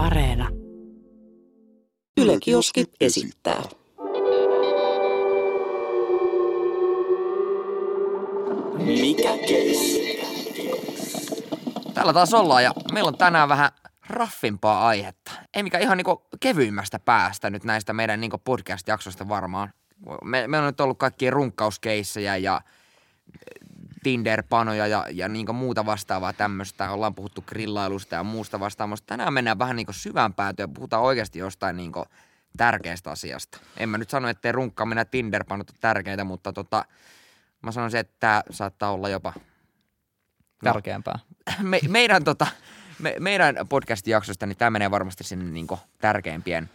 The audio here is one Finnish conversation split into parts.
Areena. Yle Kioski esittää. Mikä keissi? Täällä taas ollaan ja meillä on tänään vähän raffimpaa aihetta. Ei mikä ihan niinku kevyimmästä päästä nyt näistä meidän niinku podcast-jaksoista varmaan. Me, me on nyt ollut kaikkia runkkauskeissejä ja Tinder-panoja ja, ja niinku muuta vastaavaa tämmöistä. Ollaan puhuttu grillailusta ja muusta vastaavasta. Tänään mennään vähän niinku syvään päätyyn ja puhutaan oikeasti jostain niinku tärkeästä asiasta. En mä nyt sano, ettei runkkaaminen ja Tinder-panot ole tärkeitä, mutta tota, mä sanoisin, että tämä saattaa olla jopa Tärkeämpää. me, meidän, tota, me, meidän podcast-jaksosta, niin tämä menee varmasti sinne niin tärkeimpien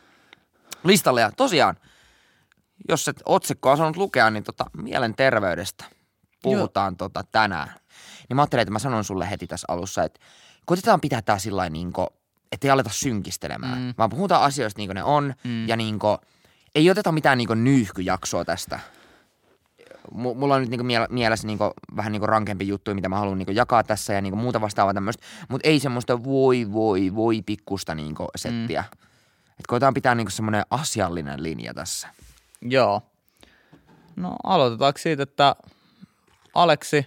listalle. Ja tosiaan, jos et otsikkoa osannut lukea, niin tota, mielenterveydestä puhutaan tota, tänään. Niin mä ajattelin, että mä sanon sulle heti tässä alussa, että koitetaan pitää tää sillä niin että ei aleta synkistelemään, mm. vaan puhutaan asioista niin kuin ne on mm. ja niin kuin, ei oteta mitään niin nyyhkyjaksoa tästä M- mulla on nyt niinku miele- mielessä niinku, vähän niinku rankempi juttu, mitä mä haluan niinku jakaa tässä ja niinku muuta vastaavaa tämmöistä, mutta ei semmoista voi voi voi pikkusta niinku settiä. Mm. Et koetaan pitää niinku semmoinen asiallinen linja tässä. Joo. No aloitetaanko siitä, että Aleksi,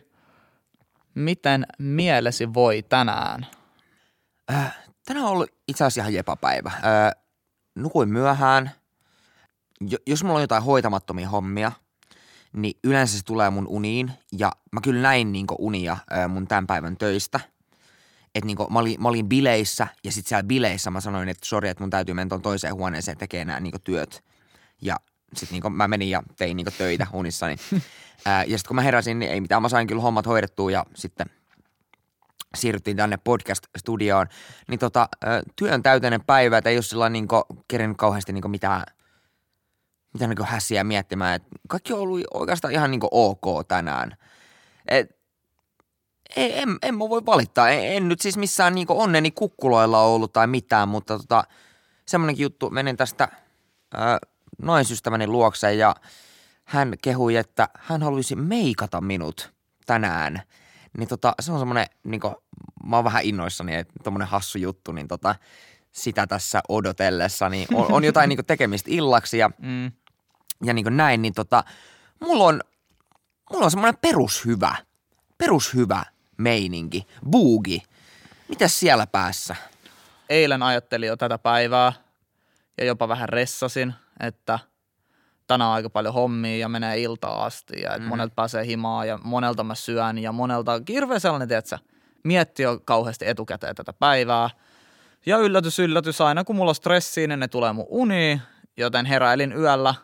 miten mielesi voi tänään? Äh, tänään on ollut itse asiassa ihan jepapäivä. Äh, nukuin myöhään. Jo, jos mulla on jotain hoitamattomia hommia – niin yleensä se tulee mun uniin. Ja mä kyllä näin niinku unia mun tämän päivän töistä. Että niinku, mä, olin, mä olin bileissä ja sitten siellä bileissä mä sanoin, että sori, että mun täytyy mennä toiseen huoneeseen tekemään nämä niinku työt. Ja sitten niinku mä menin ja tein niinku töitä unissani. Ää, ja sitten kun mä heräsin, niin ei mitään, mä sain kyllä hommat hoidettua ja sitten siirryttiin tänne podcast-studioon. Niin tota, työn täyteinen päivä, että ei ole sillä niinku kerennyt kauheasti niinku mitään – mitä niin hässiä miettimään, että kaikki on ollut oikeastaan ihan niin ok tänään. Et, ei, en, en mä voi valittaa. En, en nyt siis missään niin onneni kukkuloilla ollut tai mitään, mutta tota, semmoinenkin juttu, menin tästä ää, naisystäväni luokseen ja hän kehui, että hän haluaisi meikata minut tänään. Niin tota, se on semmoinen, niin kuin, mä oon vähän innoissani, että tommonen hassu juttu, niin tota, sitä tässä odotellessa, niin on, on jotain niin tekemistä illaksi ja, mm. ja niin näin, niin tota, mulla on, mulla on semmoinen perushyvä, perushyvä meininki, buugi. Mitäs siellä päässä? Eilen ajattelin jo tätä päivää ja jopa vähän ressasin, että tänään on aika paljon hommia ja menee iltaa asti ja mm. monelta pääsee himaa ja monelta mä syön ja monelta kirveä sellainen, tiedätkö, mietti jo kauheasti etukäteen tätä päivää – ja yllätys, yllätys, aina kun mulla on stressiä, niin ne tulee mun uniin, joten heräilin yöllä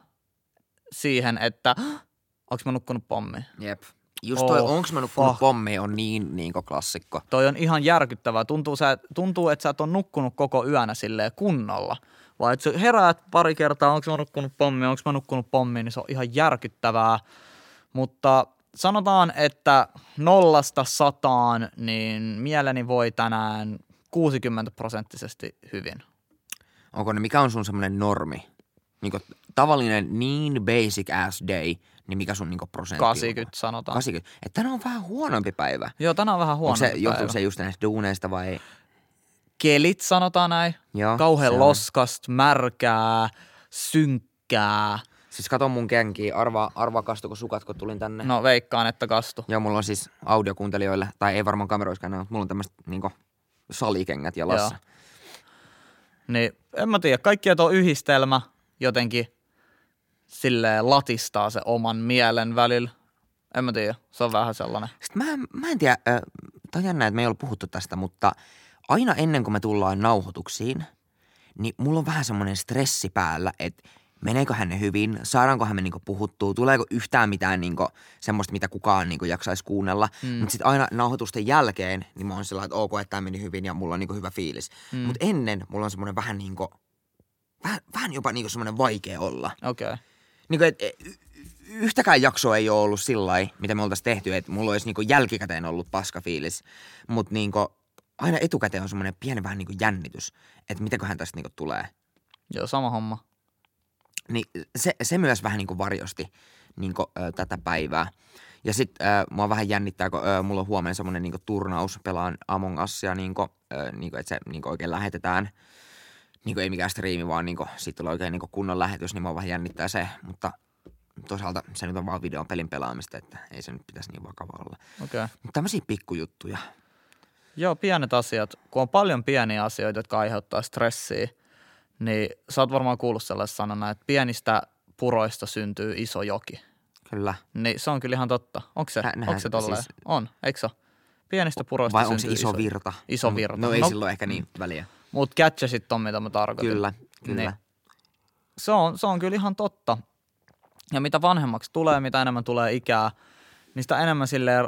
siihen, että onko mä nukkunut pommi? Jep. Just toi, oh, onks mä nukkunut fuck. pommi on niin, niin klassikko. Toi on ihan järkyttävää. Tuntuu, sä, tuntuu, että sä et ole nukkunut koko yönä silleen kunnolla. Vai että heräät pari kertaa, onko mä nukkunut pommi, onko mä nukkunut pommi, niin se on ihan järkyttävää. Mutta sanotaan, että nollasta sataan, niin mieleni voi tänään 60 prosenttisesti hyvin. Onko ne, mikä on sun semmoinen normi? Niin tavallinen niin basic ass day, niin mikä sun niin prosentti 80 on? sanotaan. 80. Että tänään on vähän huonompi päivä. Joo, tänään on vähän huonompi Onko se, päivä. se just näistä duuneista vai? Kelit sanotaan näin. Joo, Kauhean loskast, märkää, synkkää. Siis kato mun kenkiä, arvaa, arvaa kastuko sukat, kun tulin tänne. No veikkaan, että kastu. Joo, mulla on siis audiokuuntelijoille, tai ei varmaan kameroiskaan mutta mulla on tämmöistä niinku salikengät jalassa. Joo. Niin, en mä tiedä, kaikki tuo yhdistelmä jotenkin sille latistaa se oman mielen välillä. En mä tiedä, se on vähän sellainen. Sitten mä, mä en tiedä, äh, tämä on jännä, että me ei ole puhuttu tästä, mutta aina ennen kuin me tullaan nauhoituksiin, niin mulla on vähän semmoinen stressi päällä, että – meneekö ne hyvin, saadaanko me niinku puhuttua, tuleeko yhtään mitään niinku semmoista, mitä kukaan niinku jaksaisi kuunnella. Mm. Mutta sitten aina nauhoitusten jälkeen, niin mä oon sellainen, että ok, että tämä meni hyvin ja mulla on niinku hyvä fiilis. Mm. Mutta ennen mulla on semmoinen vähän niinku, vähän, vähän jopa niinku semmoinen vaikea olla. Okei. Okay. Niinku, et, yhtäkään jaksoa ei ole ollut sillä mitä me oltaisiin tehty, että mulla olisi niinku jälkikäteen ollut paska fiilis. Mutta niinku, aina etukäteen on semmoinen pieni vähän niinku jännitys, että mitäköhän tästä niinku tulee. Joo, sama homma. Niin se, se myös vähän niin kuin varjosti niin kuin, ö, tätä päivää. Ja sitten mua vähän jännittää, kun ö, mulla on huomenna semmoinen niin turnaus, pelaan Among Usia, niin kuin, ö, niin kuin, että se niin kuin oikein lähetetään. niin ei mikään striimi, vaan niin sitten tulee oikein niin kunnon lähetys, niin mua vähän jännittää se, mutta toisaalta se nyt on vaan videopelin pelaamista, että ei se nyt pitäisi niin vakava olla. Okei. Okay. Mutta tämmöisiä pikkujuttuja. Joo, pienet asiat. Kun on paljon pieniä asioita, jotka aiheuttaa stressiä, niin sä oot varmaan kuullut sellaista sanana, että pienistä puroista syntyy iso joki. Kyllä. Niin se on kyllä ihan totta. Onko se, Nä- nehän onko se tolleen? siis- On, eikö se? Pienistä puroista Vai onko se syntyy iso virta? Iso virta. No ei No- silloin ehkä niin väliä. Mutta catchasit on, mitä mä tarkoitin. Kyllä, kyllä. Niin. Se on, se on kyllä ihan totta. Ja mitä vanhemmaksi tulee, mitä enemmän tulee ikää, niin sitä enemmän silleen,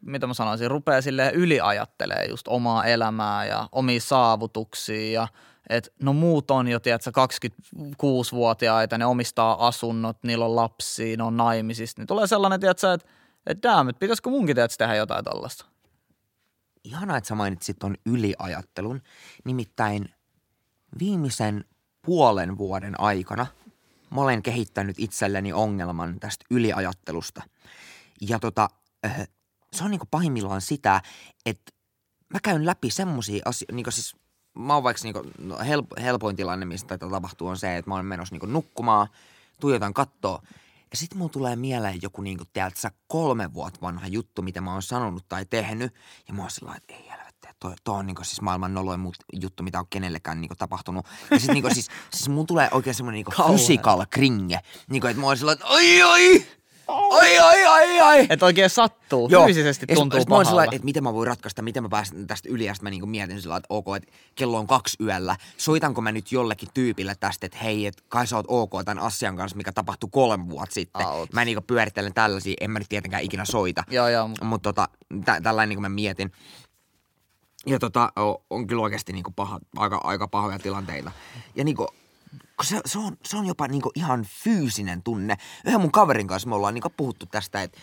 mitä mä sanoisin, rupeaa silleen yliajattelee just omaa elämää ja omia saavutuksia ja että no muut on jo, tiedätkö, 26-vuotiaita, ne omistaa asunnot, niillä on lapsia, ne on naimisissa, niin tulee sellainen, tiedätkö, että että damn, että pitäisikö munkin tiedätkö, tehdä jotain tällaista. Ihanaa, että sä mainitsit ton yliajattelun. Nimittäin viimeisen puolen vuoden aikana mä olen kehittänyt itselleni ongelman tästä yliajattelusta. Ja tota, äh, se on niinku pahimmillaan sitä, että mä käyn läpi semmosia asioita, niinku siis mä oon vaikka niinku, no help, helpoin tilanne, mistä tätä tapahtuu, on se, että mä oon menossa niinku nukkumaan, tuijotan kattoo, ja sitten mulla tulee mieleen joku niinku, tiedätkö, sä, kolme vuotta vanha juttu, mitä mä oon sanonut tai tehnyt, ja mä oon sillä että ei helvetti, toi, toi on niinku siis maailman noloin mut juttu, mitä on kenellekään niinku tapahtunut. Ja sit niinku siis, siis mun tulee oikein semmonen niinku physical kringe, niinku että mä oon sillä että oi oi, oi oi oi oi. Että oikein sattuu, Joo. fyysisesti Ja sit- tuntuu sit sillä pahalta. lailla, että miten mä voin ratkaista, miten mä pääsen tästä yli. Ja sit mä niinku mietin sillä että ok, että kello on kaksi yöllä. Soitanko mä nyt jollekin tyypille tästä, että hei, että kai sä oot ok tämän asian kanssa, mikä tapahtui kolme vuotta sitten. Out. Mä niinku pyörittelen tällaisia, en mä nyt tietenkään ikinä soita. Joo, joo, mut- Mutta tota, tä, tällainen niinku mä mietin. Ja tota, on kyllä oikeasti niinku paha, aika, aika pahoja tilanteita. Ja niinku, kun se, se, on, se on jopa niinku ihan fyysinen tunne. Yhden mun kaverin kanssa me ollaan niinku puhuttu tästä, että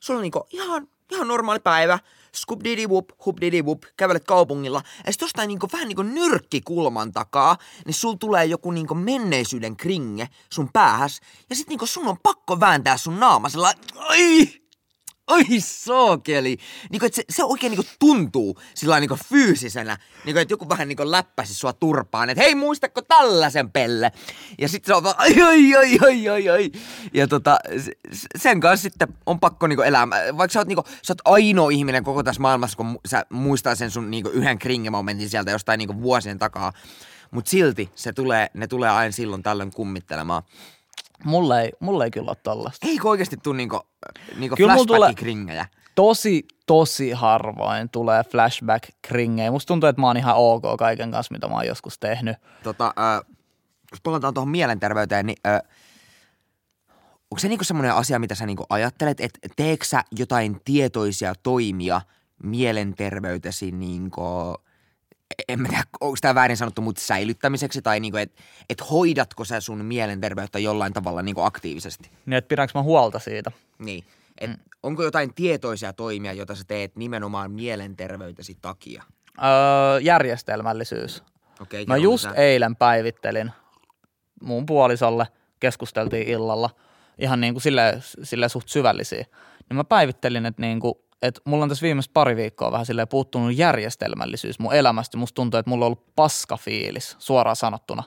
sulla on niinku ihan, ihan normaali päivä, scoop didi whoop, hup didi whoop, kävelet kaupungilla, ja sit jostain niinku, vähän niinku nyrkkikulman takaa, niin sul tulee joku niinku menneisyyden kringe sun päähäs, ja sit niinku sun on pakko vääntää sun naama sellainen, ai, Oi sookeli. Niinku, se, se oikein niinku tuntuu sillä niinku fyysisenä. Niinku, että joku vähän niinku läppäsi sua turpaan. Että hei, muistatko tällaisen pelle? Ja sitten se on vaan, ai, ai, ai, ai, ai, ai. Ja tota, se- se- sen kanssa sitten on pakko niinku elää. Vaikka sä oot, niinku, sä oot ainoa ihminen koko tässä maailmassa, kun sä muistaa sen sun niinku yhden kringemomentin sieltä jostain niinku vuosien takaa. Mutta silti se tulee, ne tulee aina silloin tällöin kummittelemaan. Mulle ei, mulle ei kyllä ole tollasta. Eikö oikeasti tule niinku, niinku Kyllä mulla flashback-kringejä? Tosi, tosi harvoin tulee flashback kringejä. Musta tuntuu, että mä oon ihan ok kaiken kanssa, mitä mä oon joskus tehnyt. tota, äh, jos palataan tuohon mielenterveyteen, niin äh, onko se niinku semmoinen asia, mitä sä niinku ajattelet, että teekö sä jotain tietoisia toimia mielenterveytesi niinku, en mä tiedä, onko tämä väärin sanottu, mutta säilyttämiseksi, tai niinku, että et hoidatko sä sun mielenterveyttä jollain tavalla niinku aktiivisesti? Niin, että pidänkö mä huolta siitä? Niin. Et mm. Onko jotain tietoisia toimia, joita sä teet nimenomaan mielenterveytesi takia? Öö, järjestelmällisyys. Okei, Mä just lisää. eilen päivittelin mun puolisolle, keskusteltiin illalla, ihan niin kuin sille, sille suht syvällisiä. Niin mä päivittelin, että niin kuin, että mulla on tässä viimeiset pari viikkoa vähän silleen puuttunut järjestelmällisyys mun elämästä. Musta tuntuu, että mulla on ollut paskafiilis, suoraan sanottuna.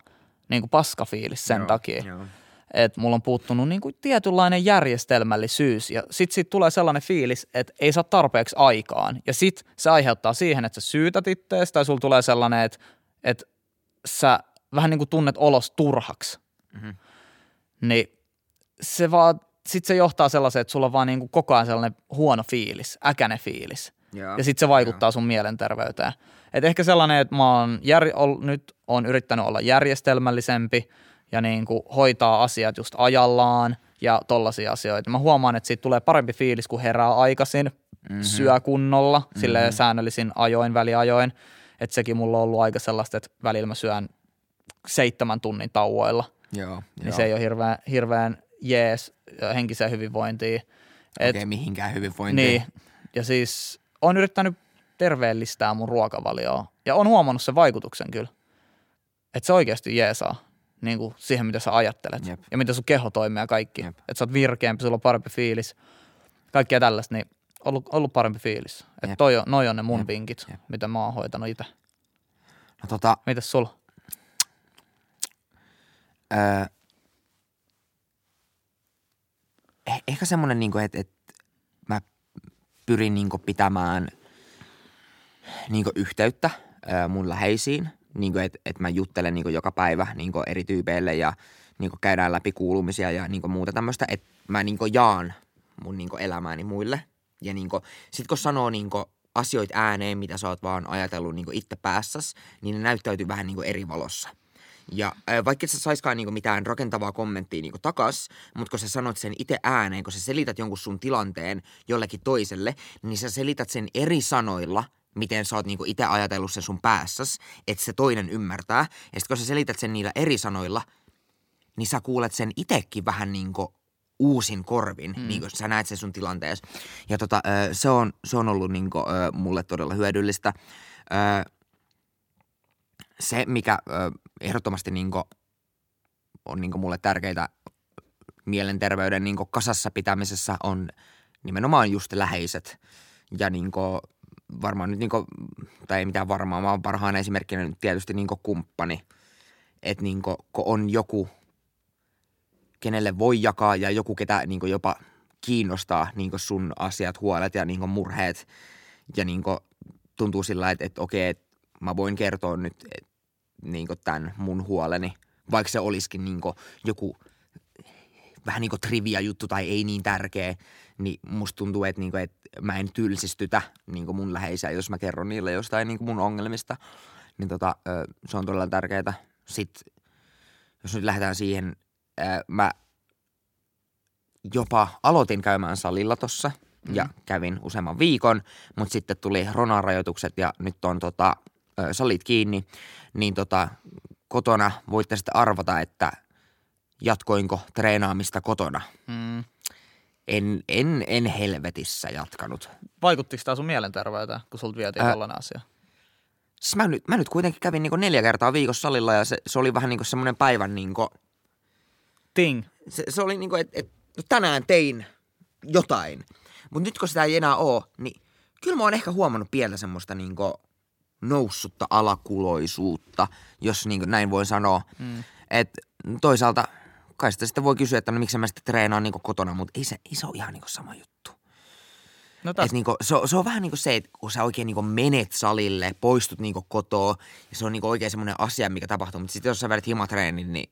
Niin kuin paskafiilis sen Joo, takia. joo. Että mulla on puuttunut niin kuin tietynlainen järjestelmällisyys. Ja sit siitä tulee sellainen fiilis, että ei saa tarpeeksi aikaan. Ja sit se aiheuttaa siihen, että sä syytät ittees tai sulla tulee sellainen, että, että sä vähän niin kuin tunnet olos turhaksi. Mhm. Niin se vaan, sit se johtaa sellaiseen, että sulla on vaan niin kuin koko ajan sellainen huono fiilis, äkäne fiilis. Joo, Ja sitten se vaikuttaa sun mielenterveyteen. Et ehkä sellainen, että mä oon jär, ol, nyt on yrittänyt olla järjestelmällisempi ja niin kuin hoitaa asiat just ajallaan ja tollaisia asioita. Mä huomaan, että siitä tulee parempi fiilis, kun herää aikaisin, mm-hmm. syö kunnolla, mm-hmm. sille säännöllisin ajoin, väliajoin. Että sekin mulla on ollut aika sellaista, että välillä mä syön seitsemän tunnin tauoilla. Joo, Niin se ei ole hirveän, hirveän jees henkiseen hyvinvointiin. Et- Okei, mihinkään hyvinvointiin. niin, ja siis on yrittänyt terveellistää mun ruokavalioa ja on huomannut sen vaikutuksen kyllä. Että se oikeasti jeesaa niin kuin siihen, mitä sä ajattelet Jep. ja mitä sun keho toimii ja kaikki. Että sä oot virkeämpi, sulla on parempi fiilis, kaikkea tällaista, niin ollut, ollut parempi fiilis. Että on, noi on ne mun Jep. vinkit, Jep. mitä mä oon hoitanut itse. No tota, Mitäs sulla? Öö, eh- ehkä semmoinen, niinku, että et mä pyrin niinku pitämään niinku yhteyttä öö, mun läheisiin. Niinku, että et mä juttelen niinku joka päivä niinku eri tyypeille ja niinku käydään läpi kuulumisia ja niinku muuta tämmöistä. Että mä niinku jaan mun niinku elämääni muille. Ja niinku, sit kun sanoo niinku asioita ääneen, mitä sä oot vaan ajatellut niinku itse päässäs, niin ne näyttäytyy vähän niinku eri valossa. Ja äh, vaikka et sä saiskaan niinku mitään rakentavaa kommenttia niinku takas, mutta kun sä sanot sen itse ääneen, kun sä selität jonkun sun tilanteen jollekin toiselle, niin sä selität sen eri sanoilla, miten sä oot niinku itse ajatellut sen sun päässäs, että se toinen ymmärtää. Ja sitten kun sä selität sen niillä eri sanoilla, niin sä kuulet sen itekin vähän niinku uusin korvin, mm. niin kuin sä näet sen sun tilanteessa. Ja tota, se, on, se on ollut niinku, ö, mulle todella hyödyllistä. Se, mikä ehdottomasti niinku, on niinku mulle tärkeitä mielenterveyden niinku kasassa pitämisessä on nimenomaan just läheiset. Ja niinku, varmaan nyt, niinku, tai ei mitään varmaa, vaan parhaan esimerkkinä nyt tietysti niinku kumppani. Että niinku, kun on joku, kenelle voi jakaa ja joku, ketä niinku jopa kiinnostaa niinku sun asiat, huolet ja niinku murheet. Ja niinku tuntuu sillä että, että okei, että mä voin kertoa nyt et, niinku tämän mun huoleni, vaikka se olisikin niinku joku vähän niinku trivia juttu tai ei niin tärkeä, niin musta tuntuu, että, niinku, että mä en tylsistytä niinku mun läheisiä, jos mä kerron niille jostain niinku mun ongelmista. Niin tota, se on todella tärkeää. Sitten jos nyt lähdetään siihen, mä jopa aloitin käymään salilla tossa ja Mhm. kävin useamman viikon, mutta sitten tuli ronarajoitukset ja nyt on tota, salit kiinni, niin tota, kotona voitte sitten arvata, että jatkoinko treenaamista kotona. Mm. En, en, en helvetissä jatkanut. Vaikuttiko tämä sun mielenterveyteen, kun sulta vietiin Ää, tällainen asia? Siis mä nyt, mä nyt kuitenkin kävin niinku neljä kertaa viikossa salilla ja se, se oli vähän niinku semmoinen päivän niinku, Ting. se, se oli niinku, että et, no tänään tein jotain. Mutta nyt kun sitä ei enää oo, niin kyllä mä oon ehkä huomannut pientä semmoista niinku noussutta alakuloisuutta, jos niinku näin voi sanoa. Mm. Et toisaalta kai sitä sitten voi kysyä, että no miksi mä sitten treenaan niinku kotona, mutta ei se, ei se ole ihan niinku sama juttu. No Et tästä, niinku, se, on- se on vähän niinku se, että kun sä oikein niinku menet salille, poistut niinku kotoa, ja se on niinku oikein semmoinen asia, mikä tapahtuu. Mutta sitten jos sä vedät himatreenin, niin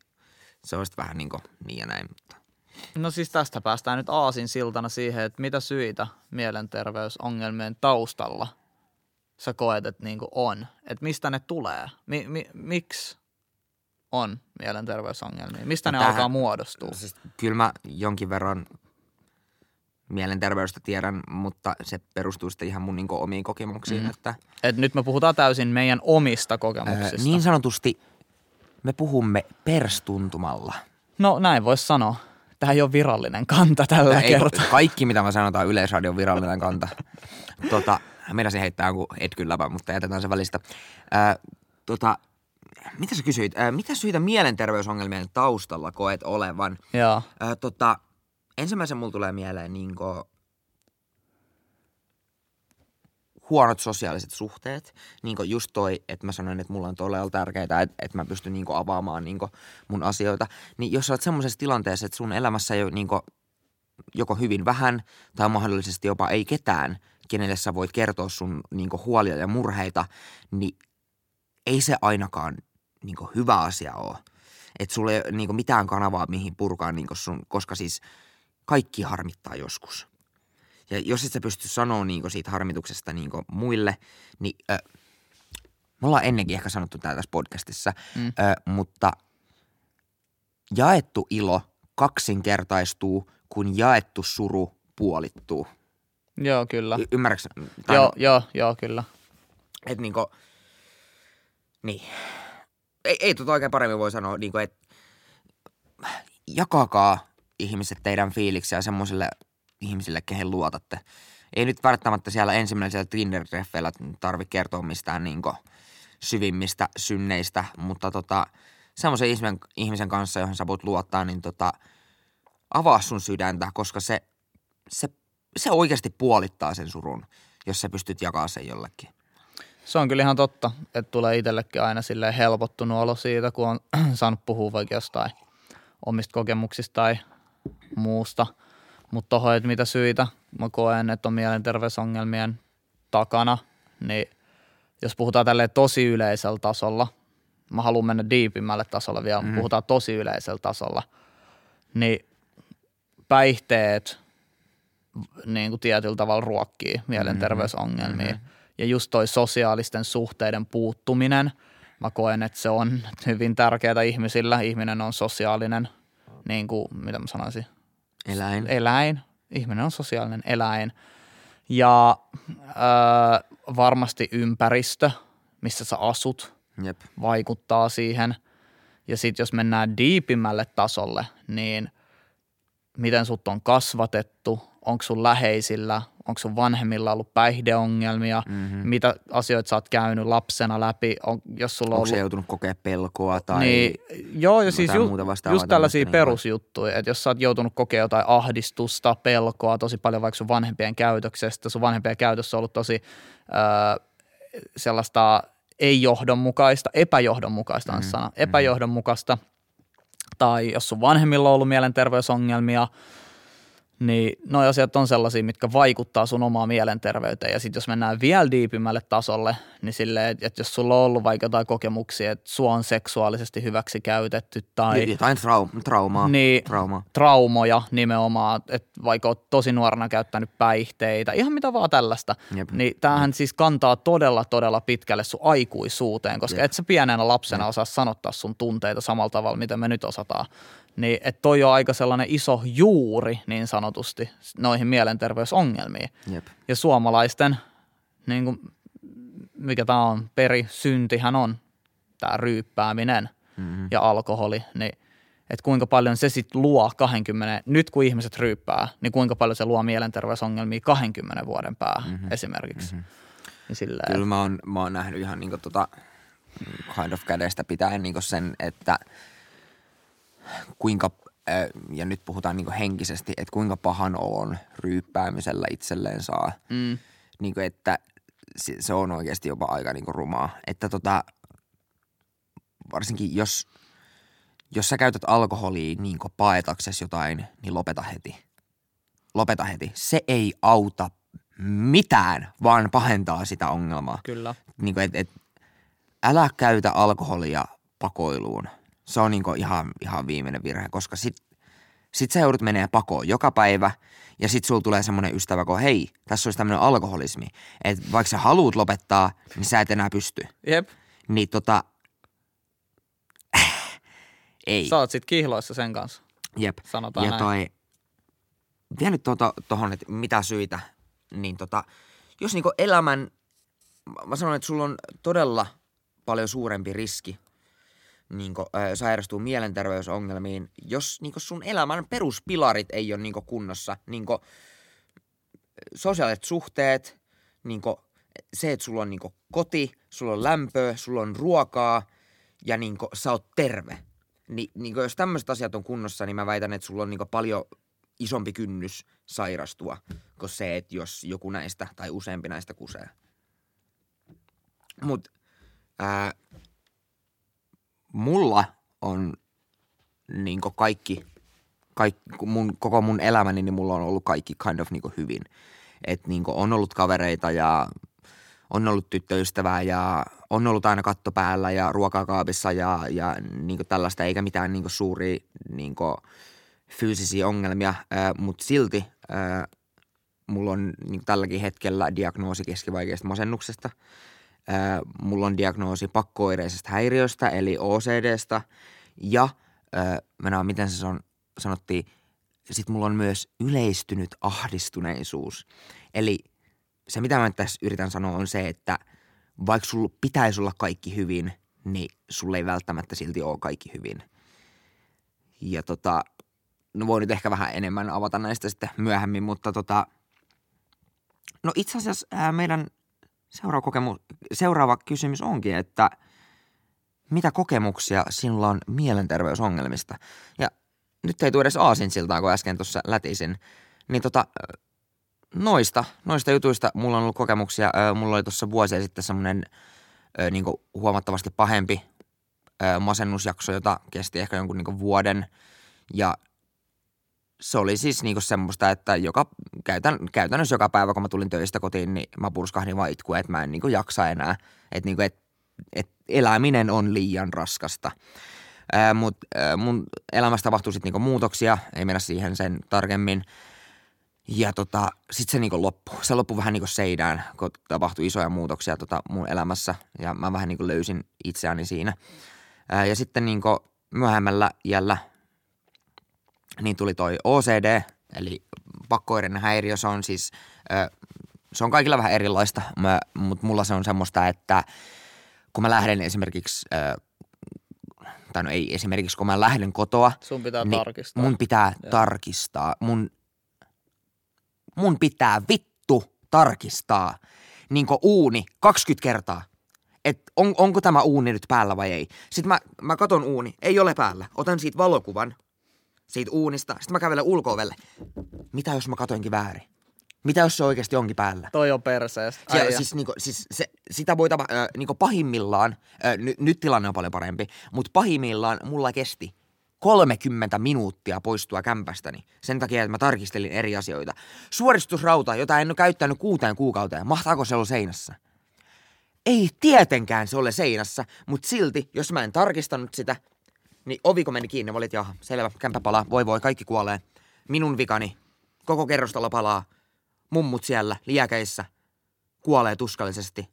se on sitten vähän niinku niin ja näin. Mutta no siis tästä päästään nyt aasin siltana siihen, että mitä syitä mielenterveysongelmien taustalla sä koet, että niinku on. Että mistä ne tulee? Mi- mi- miksi on mielenterveysongelmia? Mistä ne No tämähän- alkaa muodostua? Siis, kyllä mä jonkin verran mielenterveystä tiedän, mutta se perustuu sitten ihan mun niinku omiin kokemuksiin. Mhm. Että, Et nyt me puhutaan täysin meidän omista kokemuksista. niin sanotusti me puhumme perstuntumalla. No näin voisi sanoa. Tähän ei ole virallinen kanta tällä Ei, kertaa. kaikki, mitä mä sanotaan Yleisradion virallinen kanta. tota, meinasin heittää joku etkyn läpä, mutta jätetään se välistä. Ää, tota, mitä sä kysyit? Ää, mitä syitä mielenterveysongelmien taustalla koet olevan? Joo. Ää, tota, ensimmäisen mulla tulee mieleen niinku huonot sosiaaliset suhteet. Niinku just toi, että mä sanoin, että mulla on todella tärkeää, että, että mä pystyn niinku avaamaan niinku mun asioita. Niin jos sä oot semmoisessa tilanteessa, että sun elämässä ei ole niinku joko hyvin vähän tai mahdollisesti jopa ei ketään, kenelle sä voit kertoa sun niinku huolia ja murheita, niin ei se ainakaan niinku hyvä asia ole. Että sulla ei ole niinku mitään kanavaa, mihin purkaa niinku sun, koska siis kaikki harmittaa joskus. Ja jos et sä pysty sanoa niinku siitä harmituksesta niinku muille, niin ö, me ollaan ennenkin ehkä sanottu tää tässä podcastissa, Mm. ö, mutta jaettu ilo kaksinkertaistuu, kun jaettu suru puolittuu. Joo, kyllä. Y- ymmärrätkö? Tai Joo, joo, joo, kyllä. Että niinku, niin. Ei, ei tota oikein paremmin voi sanoa, niinku, että jakakaa ihmiset teidän fiiliksiä semmoisille ihmisille, kehen luotatte. Ei nyt välttämättä siellä ensimmäisellä Tinder-treffeillä tarvitse kertoa mistään niinku syvimmistä synneistä, mutta tota, semmoisen ihmisen, ihmisen kanssa, johon sä voit luottaa, niin tota, avaa sun sydäntä, koska se, se, se oikeasti puolittaa sen surun, jos sä pystyt jakamaan sen jollekin. Se on kyllä ihan totta, että tulee itsellekin aina silleen helpottunut olo siitä, kun on saanut puhua vaikka jostain omista kokemuksista tai muusta. Mutta tuohon, että mitä syitä mä koen, että on mielenterveysongelmien takana, niin jos puhutaan tälleen tosi yleisellä tasolla, mä haluan mennä diipimmälle tasolle vielä, mm. puhutaan tosi yleisellä tasolla, niin päihteet niin kuin tietyllä tavalla ruokkii mielenterveysongelmia. Mm-hmm. Ja just toi sosiaalisten suhteiden puuttuminen, mä koen, että se on hyvin tärkeää ihmisillä. Ihminen on sosiaalinen, niin kuin, mitä mä sanoisin? Eläin. Eläin. Ihminen on sosiaalinen eläin. Ja äh, varmasti ympäristö, missä sä asut, Jep. vaikuttaa siihen. Ja sitten jos mennään diipimmälle tasolle, niin miten sut on kasvatettu, onko sun läheisillä, onko sun vanhemmilla ollut päihdeongelmia, mm-hmm. mitä asioita sä oot käynyt lapsena läpi, on, jos sulla on ollut... se joutunut kokea pelkoa tai Niin, joo, ja siis ju, muuta vastaavaa just tällaisia niin perusjuttuja, että jos sä oot joutunut kokea jotain ahdistusta, pelkoa tosi paljon vaikka sun vanhempien käytöksestä, sun vanhempien käytössä on ollut tosi äh, sellaista ei-johdonmukaista, epäjohdonmukaista on Mm, sana, epäjohdonmukaista, tai jos sun vanhemmilla on ollut mielenterveysongelmia, niin nuo asiat on sellaisia, mitkä vaikuttaa sun omaan mielenterveyteen. Ja sitten jos mennään vielä diipimmälle tasolle, niin silleen, että että jos sulla on ollut vaikka jotain kokemuksia, että sua on seksuaalisesti hyväksi käytetty tai Jotain trau- traumaa. Niin. traumaa. traumoja nimenomaan, että vaikka oot tosi nuorena käyttänyt päihteitä, ihan mitä vaan tällaista, Jep. niin tämähän siis kantaa todella, todella pitkälle sun aikuisuuteen, koska Jep. et sä pienenä lapsena osaa sanottaa sun tunteita samalla tavalla, mitä me nyt osataan. Niin, että toi on aika sellainen iso juuri niin sanotusti noihin mielenterveysongelmiin. Jep. Ja suomalaisten, niin kuin, mikä tämä on, perisyntihän on tämä ryyppääminen Mm-hmm. ja alkoholi, niin että kuinka paljon se sitten luo 20, nyt kun ihmiset ryyppää, niin kuinka paljon se luo mielenterveysongelmia 20 vuoden päähän mm-hmm. esimerkiksi. Mm-hmm. Niin silleen, Kyllä mä oon, mä oon nähnyt ihan niinku tota kind of kädestä pitäen niinku sen, että kuinka, äh, ja nyt puhutaan niinku henkisesti, että kuinka pahan olon ryyppäämisellä itselleen saa. mm, Niinku, että se, on oikeasti jopa aika niinku rumaa. Että tota, varsinkin jos, jos sä käytät alkoholia niinku paetaksesi jotain, niin lopeta heti. Lopeta heti. Se ei auta mitään, vaan pahentaa sitä ongelmaa kyllä. niin kuin, et, et, älä käytä alkoholia pakoiluun. Se on niin kuin ihan, ihan viimeinen virhe, koska sit, sit sä joudut menee pakoon joka päivä ja sit sulla tulee semmoinen ystävä, kun hei, tässä olisi tämmöinen alkoholismi. Että vaikka sä haluut lopettaa, niin sä et enää pysty. Jep, Niin tota, ei. sä oot sit kihloissa sen kanssa, Jep. sanotaan Ja näin. toi, vielä nyt tuohon, tohon, että mitä syitä, niin tota, jos niinku elämän, mä sanon, että sulla on todella paljon suurempi riski niinku, ö, sairastua mielenterveysongelmiin, jos niinku sun elämän peruspilarit ei ole niinku kunnossa. Niinku, sosiaaliset suhteet, niinku, se, että sulla on niinku koti, sulla on lämpöä, sulla on ruokaa ja niinku, sä oot terve. Ni, niinku, jos tämmöiset asiat on kunnossa, niin mä väitän, että sulla on niinku paljon isompi kynnys sairastua kuin se, että jos joku näistä tai useampi näistä kusee. Mut ää, mulla on niinku kaikki, kaikki mun, koko mun elämäni, niin mulla on ollut kaikki kind of niinku hyvin. Et niinku on ollut kavereita ja on ollut tyttöystävää ja on ollut aina katto päällä ja ruokakaapissa ja, ja niinku tällaista, eikä mitään niinku suuria niinku fyysisiä ongelmia, mutta silti mulla on niinku tälläkin hetkellä diagnoosi keskivaikeasta masennuksesta. Ää, mulla on diagnoosi pakkooireisesta häiriöstä eli OCDstä ja ää, mä näen, miten se on, sanottiin, sit mulla on myös yleistynyt ahdistuneisuus. Eli se, mitä mä tässä yritän sanoa, on se, että vaikka sulla pitäisi olla kaikki hyvin, niin sulla ei välttämättä silti ole kaikki hyvin. Ja tota, no voi nyt ehkä vähän enemmän avata näistä sitten myöhemmin, mutta tota, no itse asiassa ää, meidän seuraava, kokemu, seuraava kysymys onkin, että mitä kokemuksia sinulla on mielenterveysongelmista? Ja nyt ei tule edes aasinsiltaan, kun äsken tuossa lätisin. Niin tota, noista, noista jutuista mulla on ollut kokemuksia. Mulla oli tuossa vuosia sitten semmoinen niinku huomattavasti pahempi masennusjakso, jota kesti ehkä jonkun niinku vuoden. Ja se oli siis niinku semmoista, että joka, käytän, käytännössä joka päivä, kun mä tulin töistä kotiin, niin mä purskahdin vaan itkua, että mä en niinku jaksa enää. Että niinku, et, et eläminen on liian raskasta. Mutta mun elämässä tapahtui sitten niinku muutoksia, ei mennä siihen sen tarkemmin. Ja tota, sitten se niinku loppui. Se loppui vähän niinku seidään, kun tapahtui isoja muutoksia tota mun elämässä. Ja mä vähän niinku löysin itseäni siinä. Ää, ja sitten niinku myöhemmällä jällä niin tuli toi OCD, eli pakkoireinen häiriö. Se on siis, se on kaikilla vähän erilaista, mutta mulla se on semmoista, että kun mä lähden esimerkiksi tai no ei esimerkiksi, kun mä lähden kotoa. Sun pitää niin tarkistaa. Mun pitää Joo. tarkistaa. Mun, mun pitää vittu tarkistaa niin uuni 20 kertaa. Et on, onko tämä uuni nyt päällä vai ei. Sitten mä, mä katon uuni, ei ole päällä. Otan siitä valokuvan siitä uunista. Sitten mä kävelen ulkoovelle. Mitä jos mä katoinkin väärin? Mitä jos se oikeasti onkin päällä? Toi on perseestä. Siellä, Äijä. siis, niinku, siis se, sitä voi tapa, äh, niinku pahimmillaan, äh, ny, nyt tilanne on paljon parempi, mutta pahimmillaan mulla kesti 30 minuuttia poistua kämpästäni sen takia, että mä tarkistelin eri asioita. Suoristusrauta, jota en ole käyttänyt kuuteen kuukauteen, mahtaako se olla seinässä? Ei tietenkään se ole seinässä, mutta silti, jos mä en tarkistanut sitä, niin oviko meni kiinni, mä olin, jaha, selvä, kämpä palaa, voi voi, kaikki kuolee. Minun vikani, koko kerrostalo palaa, mummut siellä, liäkeissä, kuolee tuskallisesti.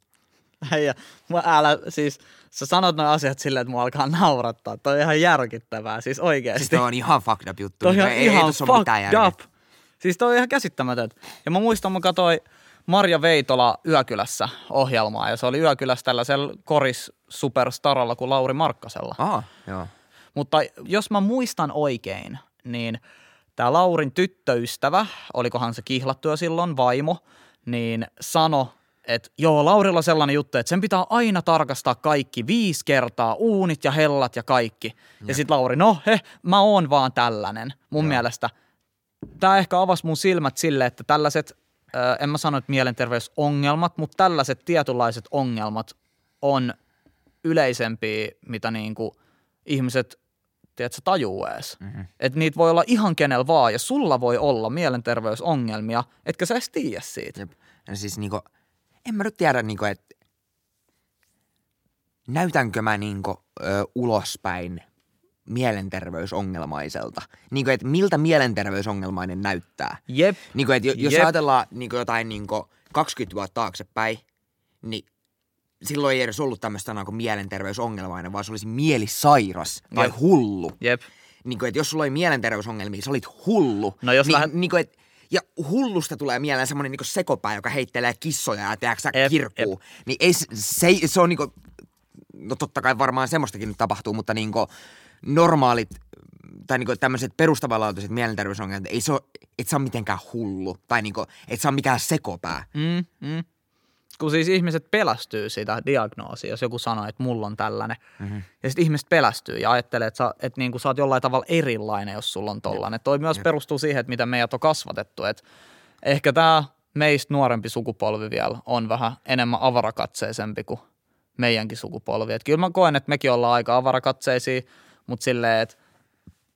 Äijä, mä älä, siis sä sanot nuo asiat silleen, että mua alkaa naurattaa. Toi on ihan järkyttävää, siis oikeesti. Siis toi on ihan fucked up juttu. Toi on ihan, ei, ei ihan mitään fucked up. Siis toi on ihan käsittämätöntä. Ja mä muistan, mä katsoin Marja Veitola Yökylässä ohjelmaa, ja se oli Yökylässä tällaisella koris superstaralla kuin Lauri Markkasella. Aa, joo. Mutta jos mä muistan oikein, niin tämä Laurin tyttöystävä, olikohan se kihlattu jo silloin, vaimo, niin sano, että joo, Laurilla on sellainen juttu, että sen pitää aina tarkastaa kaikki viisi kertaa, uunit ja hellat ja kaikki. Ja sitten Lauri, no he, mä oon vaan tällainen. Mun mielestä tämä ehkä avasi mun silmät sille, että tällaiset, äh, en mä sano, että mielenterveysongelmat, mutta tällaiset tietynlaiset ongelmat on yleisempiä, mitä niinku ihmiset tiedätkö, tajuu edes. Mm-hmm. Että niitä voi olla ihan kenellä vaan, ja sulla voi olla mielenterveysongelmia, etkä sä edes tiedä siitä. Jep. Ja siis niinku, en mä nyt tiedä niinku, että näytänkö mä niinku ö, ulospäin mielenterveysongelmaiselta. Niinku, että miltä mielenterveysongelmainen näyttää. Jep. Niinku, että jo- jos Jep. ajatellaan niinku jotain niinku 20 vuotta taaksepäin, niin silloin ei edes ollut tämmöistä sanaa kuin mielenterveysongelmainen, vaan se olisi mielisairas tai Jep. hullu. Jep. Niin kuin, että jos sulla oli mielenterveysongelmia, sä olit hullu. No jos niin, lähdet- niin kuin, et, ja hullusta tulee mieleen semmoinen niin sekopää, joka heittelee kissoja ja Ep, kirkkuu. Niin ei, se, se, ei- se on niin kuin, no totta kai varmaan semmoistakin nyt tapahtuu, mutta niin kuin normaalit tai niin tämmöiset perustavanlaatuiset mielenterveysongelmat, ei se ole, et sä ole mitenkään hullu. Tai niin kuin, et sä ole mikään sekopää. Mm, mm. Kun siis ihmiset pelästyy sitä diagnoosia, jos joku sanoo, että mulla on tällainen. Mm-hmm. Ja sitten ihmiset pelästyy ja ajattelee, että sä, että niinku sä oot jollain tavalla erilainen, jos sulla on tollainen. Toi myös perustuu siihen, että miten meidät on kasvatettu. Et ehkä tämä meistä nuorempi sukupolvi vielä on vähän enemmän avarakatseisempi kuin meidänkin sukupolvi. Et kyllä mä koen, että mekin ollaan aika avarakatseisia, mutta silleen, että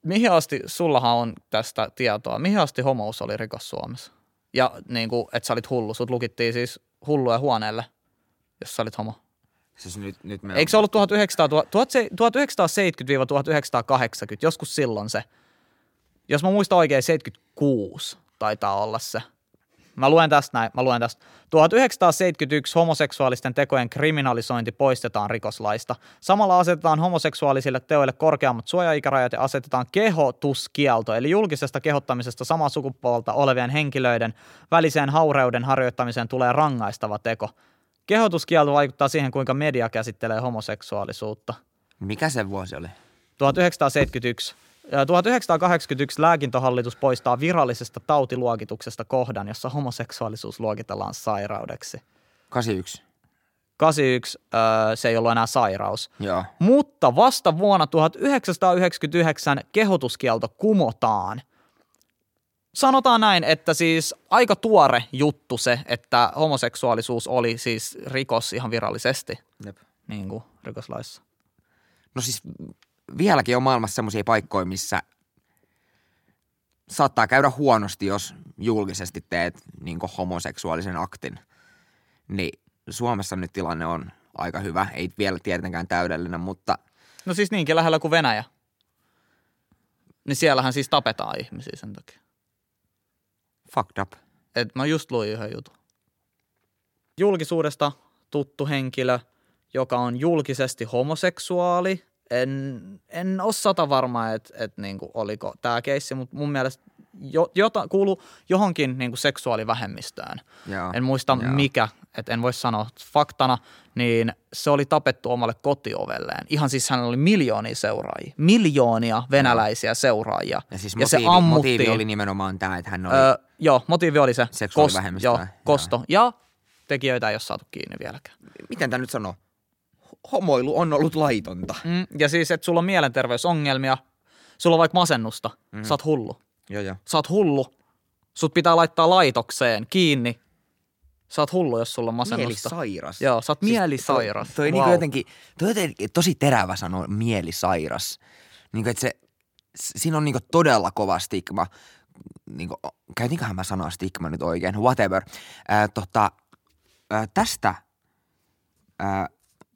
mihin asti, sullahan on tästä tietoa, mihin asti homous oli rikos Suomessa? Ja niin kuin, että sä olit hullu, sut lukittiin siis hulluja huoneelle, jos sä olit homo. Siis nyt, nyt me Eikö se ollut 1900, 1970-1980, joskus silloin se? Jos mä muistan oikein, 76 taitaa olla se. Mä luen tästä näin, mä luen tästä. 1971 homoseksuaalisten tekojen kriminalisointi poistetaan rikoslaista. Samalla asetetaan homoseksuaalisille teoille korkeammat suojaikärajat ja asetetaan kehotuskielto, eli julkisesta kehottamisesta samaa sukupuolta olevien henkilöiden väliseen haureuden harjoittamiseen tulee rangaistava teko. Kehotuskielto vaikuttaa siihen, kuinka media käsittelee homoseksuaalisuutta. Mikä se vuosi oli? 1971. Ja 1981 lääkintohallitus poistaa virallisesta tautiluokituksesta kohdan, jossa homoseksuaalisuus luokitellaan sairaudeksi. 81. 81 öö, se ei ollut enää sairaus. Joo. Mutta vasta vuonna 1999 kehotuskielto kumotaan. Sanotaan näin, että siis aika tuore juttu se, että homoseksuaalisuus oli siis rikos ihan virallisesti, Jep. niin kuin rikoslaissa. No siis vieläkin on maailmassa semmoisia paikkoja, missä saattaa käydä huonosti, jos julkisesti teet niin homoseksuaalisen aktin. Niin Suomessa nyt tilanne on aika hyvä, ei vielä tietenkään täydellinen, mutta No siis niinkin lähellä kuin Venäjä. Niin siellähän siis tapetaan ihmisiä sen takia. fucked up. Et mä just luin yhden jutun. Julkisuudesta tuttu henkilö, joka on julkisesti homoseksuaali. En, en ole sata varma, että et niinku oliko tämä keissi, mutta mun mielestä jo, jota, kuulu johonkin niinku seksuaalivähemmistöön. Joo. En muista Joo. mikä, että en voi sanoa faktana, niin se oli tapettu omalle kotiovelleen. Ihan siis hänellä oli miljoonia seuraajia, miljoonia venäläisiä seuraajia. Ja siis ja motiivi, se ammuttiin. motiivi oli nimenomaan tämä, että hän oli... Öö, joo, motiivi oli se. Kost, joo, joo. kosto. Ja tekijöitä ei ole saatu kiinni vieläkään. miten tämä nyt sanoo? Homoilu on ollut laitonta. Mm, ja siis, että sulla on mielenterveysongelmia, sulla on vaikka masennusta, mm. sä oot hullu. Joo, joo. Sä oot hullu, sut pitää laittaa laitokseen kiinni. Sä oot hullu, jos sulla on masennusta. Mielisairas. Joo, sä oot mielisairas. Toi, toi Wow. niinku jotenkin, toi jotenkin tosi terävä sano mielisairas. Niinku, että se, siinä on niinku todella kova stigma. Niinku, käytinköhän mä sanaa stigma nyt oikein? Whatever. Ää, tota, ää, tästä ää,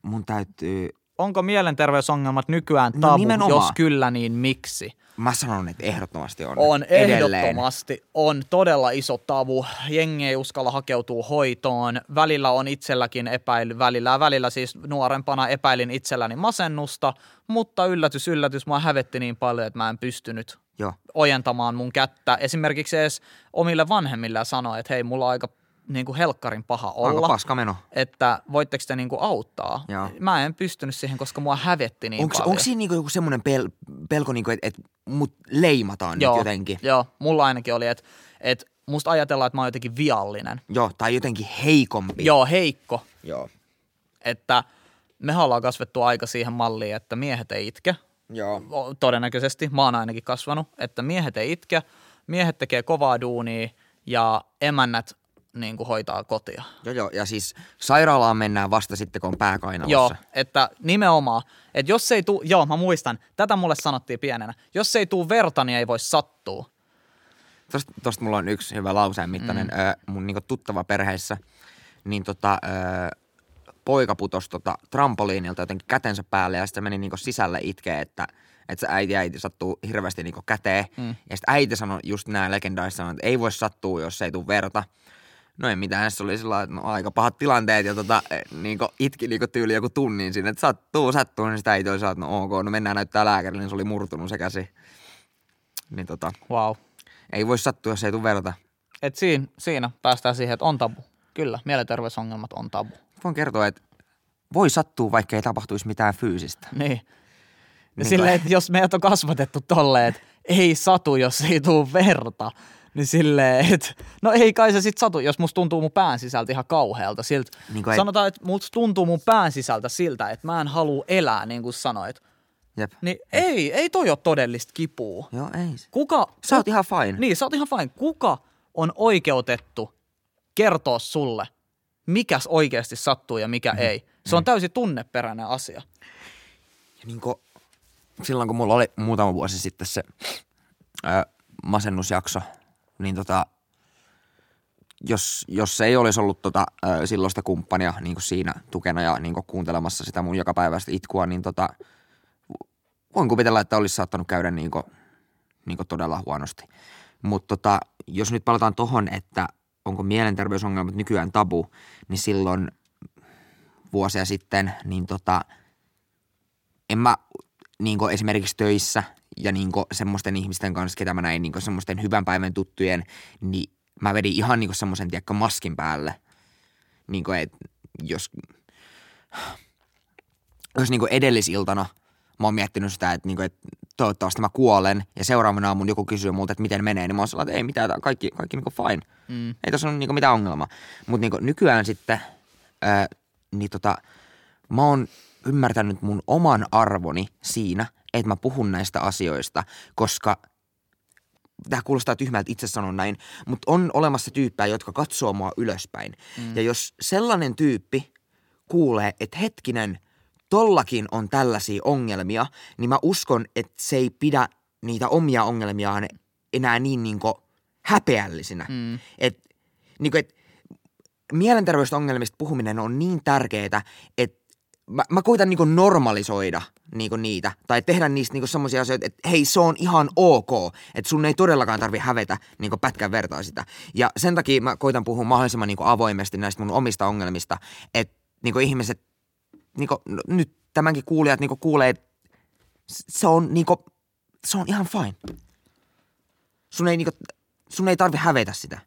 mun täytyy, Onko mielenterveysongelmat nykyään No tabu? nimenomaan. Jos kyllä, niin miksi? mä sanon, että ehdottomasti on. On edelleen. ehdottomasti, on todella iso tabu. Jengi ei uskalla hakeutua hoitoon. Välillä on itselläkin epäily, välillä välillä siis nuorempana epäilin itselläni masennusta, mutta yllätys, yllätys, mua hävetti niin paljon, että mä en pystynyt Joo. ojentamaan mun kättä. Esimerkiksi edes omille vanhemmille sanoa, että hei, mulla on aika niin kuin helkkarin paha Aika olla. paska meno. Että voitteko te niinku auttaa? Joo. Mä en pystynyt siihen, koska mua hävetti niin Onko, paljon. onko siinä niinku joku semmoinen pel, pelko, niinku, että et mut leimataan nyt jotenkin? Joo, mulla ainakin oli, että et musta ajatellaan, että mä oon jotenkin viallinen. Joo, tai jotenkin heikompi. Joo, heikko. Joo. Että me ollaan kasvettu aika siihen malliin, että miehet ei itke. Joo. Todennäköisesti, mä oon ainakin kasvanut, että miehet ei itke, miehet tekee kovaa duunia ja emännät niin kuin hoitaa kotia. Joo, joo. Ja siis sairaalaan mennään vasta sitten, kun on pää Joo, että nimenomaan, että jos ei tuu, joo mä muistan, tätä mulle sanottiin pienenä, jos ei tuu verta, niin ei voi sattua. Tosta, tosta mulla on yksi hyvä lauseen mittainen. Mm. Ö, mun niinku tuttava perheessä, niin tota, ö, poika putosi tota trampoliinilta jotenkin kätensä päälle ja sitten meni niinku sisälle itkee, että että se äiti äiti sattuu hirveästi niinku käteen. Mm. Ja sitten äiti sanoi just nämä legendaariset sanat, että ei voi sattua, jos ei tule verta. No ei mitään, se oli sillä no, aika pahat tilanteet ja tota, niinku, itki niinku tyyli joku tunnin siinä, että sattuu, sattuu, niin sitä sanonut, että no ok, no mennään näyttää lääkärille, niin se oli murtunut se käsi. Niin tota, Wow. ei voi sattua, jos ei tule verta. Et siinä, siinä päästään siihen, että on tabu. Kyllä, mielenterveysongelmat on tabu. Voin kertoa, että voi sattua, vaikka ei tapahtuisi mitään fyysistä. Niin. Ja Niin silleen, että jos meidät on kasvatettu tolleen, että ei satu, jos ei tuu verta, niin silleen, että no ei kai se sit satu, jos musta tuntuu mun pään sisältä ihan kauhealta. Siltä, Niin kuin ei- sanotaan, että musta tuntuu mun pään sisältä siltä, että mä en halua elää, niin kuin sanoit. Jep. Niin ei, ei toi ole todellista kipua. Joo, ei. Kuka... Sä oot ihan fine. Niin, sä oot ihan fine. Kuka on oikeutettu kertoa sulle, mikäs oikeasti sattuu ja mikä Mm-hmm. ei? Se on täysin tunneperäinen asia. Ja niin kuin, silloin kun mulla oli muutama vuosi sitten se ö, masennusjakso, niin tota, jos, jos ei olisi ollut tota, silloista kumppania niin kuin siinä tukena ja niin kuin kuuntelemassa sitä mun jokapäiväistä itkua, niin tota, voin kuvitella, että olisi saattanut käydä niin kuin, niin kuin todella huonosti. Mutta tota, jos nyt palataan tohon, että onko mielenterveysongelmat nykyään tabu, niin silloin vuosia sitten, niin tota, en mä niin esimerkiksi töissä ja niin semmoisten ihmisten kanssa, ketä mä näin niin semmoisten hyvän päivän tuttujen, niin mä vedin ihan niin semmoisen, tiedätkö, maskin päälle. Niin kuin, että jos, jos niin edellisiltana mä oon miettinyt sitä, että, niin kuin, että toivottavasti mä kuolen ja seuraavana aamun joku kysyy multa, että miten menee, niin mä oon sellainen, että ei mitään, kaikki, kaikki niin fine. Mm. Ei tässä ole niin mitään ongelmaa. Mutta niin nykyään sitten, ää, niin tota, mä oon ymmärtänyt mun oman arvoni siinä, että mä puhun näistä asioista, koska tämä kuulostaa tyhmältä itse sanon näin, mutta on olemassa tyyppejä, jotka katsoo mua ylöspäin. Mm. Ja jos sellainen tyyppi kuulee, että hetkinen, tollakin on tällaisia ongelmia, niin mä uskon, että se ei pidä niitä omia ongelmiaan enää niin niinku häpeällisinä. Mm. Et, niinku, et, mielenterveysongelmista puhuminen on niin tärkeää, että mä, mä koitan niinku normalisoida niinku niitä tai tehdä niistä niinku semmoisia asioita, että hei se on ihan ok, että sun ei todellakaan tarvi hävetä niinku pätkän vertaa sitä. Ja sen takia mä koitan puhua mahdollisimman niinku avoimesti näistä mun omista ongelmista, että niinku ihmiset, niinku, no, nyt tämänkin kuulijat niinku kuulee, että se on niinku, se on ihan fine. Sun ei niinku, sun ei tarvi hävetä sitä.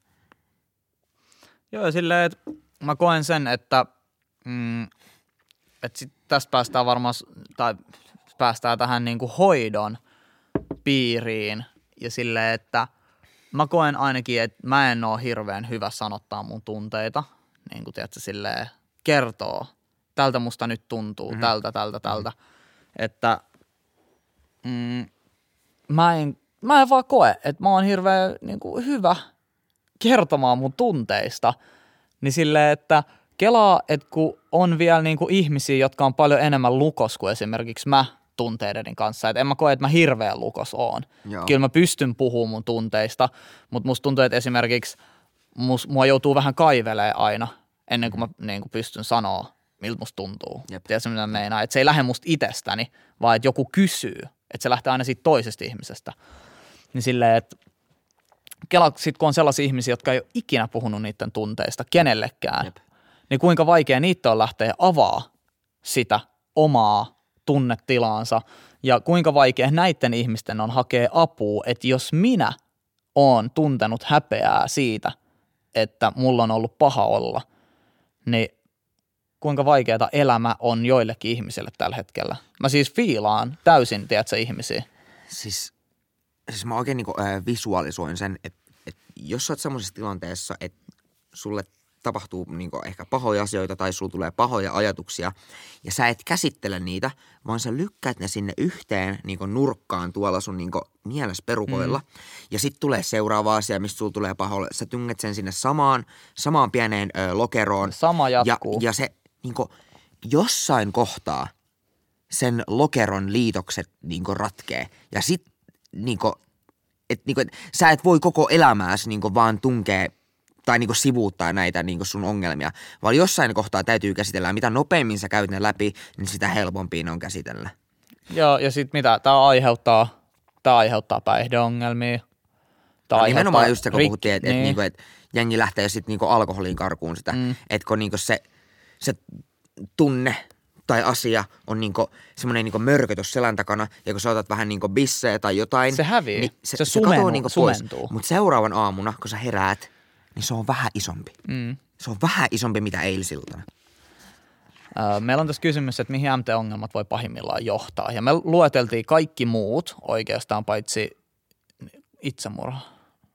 Joo, silleen, että mä koen sen, että, mm, että sit tästä päästään varmaan, tai päästään tähän niin kuin hoidon piiriin ja silleen, että mä koen ainakin, että mä en ole hirveän hyvä sanottaa mun tunteita, niin kuin tiedätkö, silleen kertoo, tältä musta nyt tuntuu, mm-hmm. tältä, tältä, tältä, että mm, mä, en, mä en vaan koe, että mä oon hirveän niin kuin, hyvä kertomaan mun tunteista, niin silleen, että kelaa, että kun on vielä niin kuin ihmisiä, jotka on paljon enemmän lukos kuin esimerkiksi mä tunteideni kanssa, että en mä koe, että mä hirveän lukos oon. Joo. Kyllä mä pystyn puhumaan mun tunteista, mutta musta tuntuu, että esimerkiksi mus, mua joutuu vähän kaivelee aina ennen kuin mä niin kuin pystyn sanoa, miltä musta tuntuu. Jep. Tiedätkö mitä mä meinaan? Että se ei lähde musta itsestäni, vaan että joku kysyy. Että se lähtee aina siitä toisesta ihmisestä. Niin silleen, että Kela sit kun on sellaisia ihmisiä, jotka ei ole ikinä puhunut niiden tunteista kenellekään, Jep. Niin kuinka vaikea niitä on lähteä avaa sitä omaa tunnetilaansa ja kuinka vaikea näiden ihmisten on hakea apua, että jos minä oon tuntenut häpeää siitä, että mulla on ollut paha olla, niin kuinka vaikeaa elämä on joillekin ihmisille tällä hetkellä. Mä siis fiilaan täysin, tiedätkö, ihmisiä. siis, siis mä oikein niinku, äh, visualisoin sen, että et jos sä oot semmoisessa tilanteessa, että sulle tapahtuu niinku ehkä pahoja asioita tai sulla tulee pahoja ajatuksia ja sä et käsittele niitä, vaan sä lykkäät ne sinne yhteen niinku nurkkaan tuolla sun niinku mielesperukoilla mm. ja sitten tulee seuraava asia, mistä sulla tulee pahoille. Sä tyngät sen sinne samaan, samaan pieneen ö, lokeroon. Sama Ja, jatkuu. ja se niinku, jossain kohtaa sen lokeron liitokset niinku ratkee. Ja sit et, niinku, et, sä et voi koko elämääsi niinku vaan tunkea tai niinku sivuuttaa näitä niinku sun ongelmia, vaan jossain kohtaa täytyy käsitellä. Mitä nopeammin sä käyt ne läpi, niin sitä helpompi ne on käsitellä. Joo, ja sitten mitä? Tämä aiheuttaa, tää aiheuttaa päihdeongelmia. Tää No, nimenomaan just se, kun rik- puhuttiin, että niin. et, niinku, et jengi lähtee sitten niinku alkoholiin karkuun sitä. Mm. Että kun niinku se, se tunne tai asia on niinku semmoinen niinku mörkötys selän takana, ja kun sä otat vähän niinku bisseä tai jotain, Se hävii. niin se, Se se, katoo sumenuu- niinku pois. Mutta seuraavan aamuna, kun sä heräät, niin se on vähän isompi. Mm. Se on vähän isompi mitä eilisiltana. Meillä on tässä kysymys, että mihin MT-ongelmat voi pahimmillaan johtaa. Ja me lueteltiin kaikki muut oikeastaan paitsi itsemurha.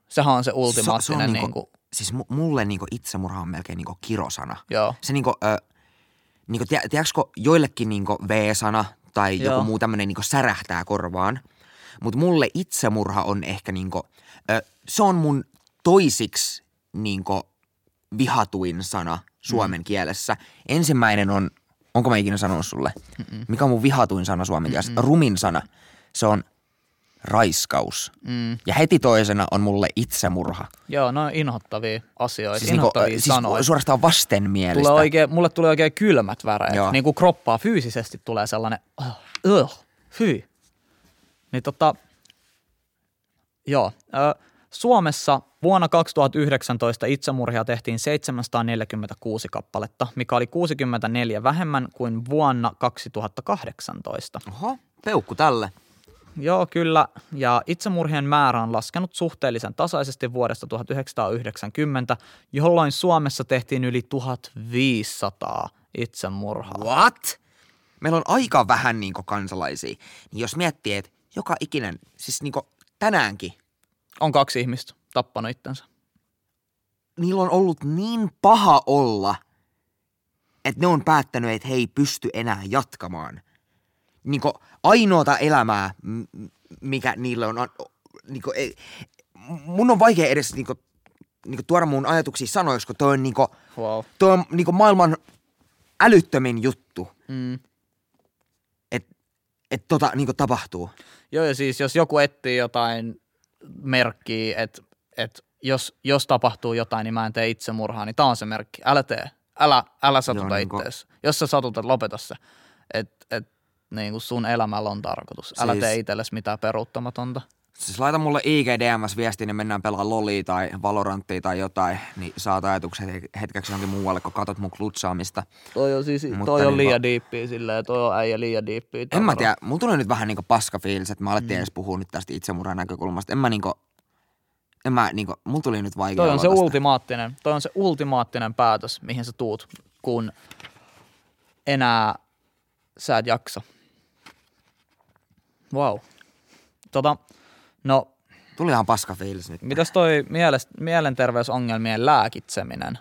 Sehän on se ultimaattinen. se on niinku, niinku, siis mu- mulle niinku itsemurha on melkein niinku kirosana. joo. Se niinku, ö, niinku, tiedätkö, joillekin niinku V-sana tai Joo. joku muu tämmöinen niinku särähtää korvaan. Mutta mulle itsemurha on ehkä niinku, ö, se on mun toisiksi niinku vihatuin sana suomen mm. kielessä. Ensimmäinen on, onko mä ikinä sanonut sulle? Mm-mm. Mikä on mun vihatuin sana suomen kielessä? Mm-mm. Rumin sana. Se on raiskaus. Mm. Ja heti toisena on mulle itsemurha. Joo, no inhottavia asioita, Siis, siis niinku, inhottavia siis sanoja. suorastaan vastenmielistä. Tulee oikein, mulle tulee oikein kylmät väreet. Joo. Niin kuin kroppaa fyysisesti tulee sellainen, uh, uh, hyi. Niin tota, joo. Ö, Suomessa vuonna 2019 itsemurhia tehtiin 746 kappaletta, mikä oli 64 vähemmän kuin vuonna 2018. Oho, peukku tälle. Joo, kyllä. Ja itsemurhien määrä on laskenut suhteellisen tasaisesti vuodesta 1990, jolloin Suomessa tehtiin yli 1500 itsemurhaa. What? Meillä on aika vähän niinku kansalaisia. Niin jos miettii, että joka ikinen, siis niinku tänäänkin, On kaksi ihmistä tappanut itsensä. niillä on ollut niin paha olla, että ne on päättänyt, että he ei pysty enää jatkamaan. Niinku ainoata elämää, mikä niille on, niinku, ei, mun on vaikea edes niinku, niinku tuoda mun ajatuksia sanoiksi, kun toi on, niinku, Wow. toi on niinku maailman älyttömin juttu, Mm. että et tota niinku tapahtuu. Joo, ja siis jos joku etsii jotain merkkiä, että, että jos, jos tapahtuu jotain, niin mä en tee itsemurhaa, niin tämä on se merkki. Älä tee. Älä, älä satuta niin kuin- ittees. Jos sä satutat, lopeta se. Et, et, niin kuin sun elämällä on tarkoitus. Älä Siis- tee itsellesi mitään peruuttamatonta. Siis laita mulle IGDMS viestiin, niin mennään pelaa Lolia tai Valoranttia tai jotain, niin saat ajatukset hetkeksi johonkin muualle, kun katot mun klutsaamista. Toi on, siis, Mutta toi on niinku- liian diippiä silleen, toi on äijä liian diippiä. En mä tiedä, mulla tulee nyt vähän niinku paska fiilis, että mä alettiin mm. edes puhua nyt tästä itsemurhan näkökulmasta. En mä niinku, en mä niinku, mulla tuli nyt vaikea Toi on se tästä. ultimaattinen, toi on se ultimaattinen päätös, mihin sä tuut, kun enää sä et jaksa. Wow. Tota, no, Tuli ihan paska fiilis nyt. mitäs toi mielest, mielenterveysongelmien lääkitseminen?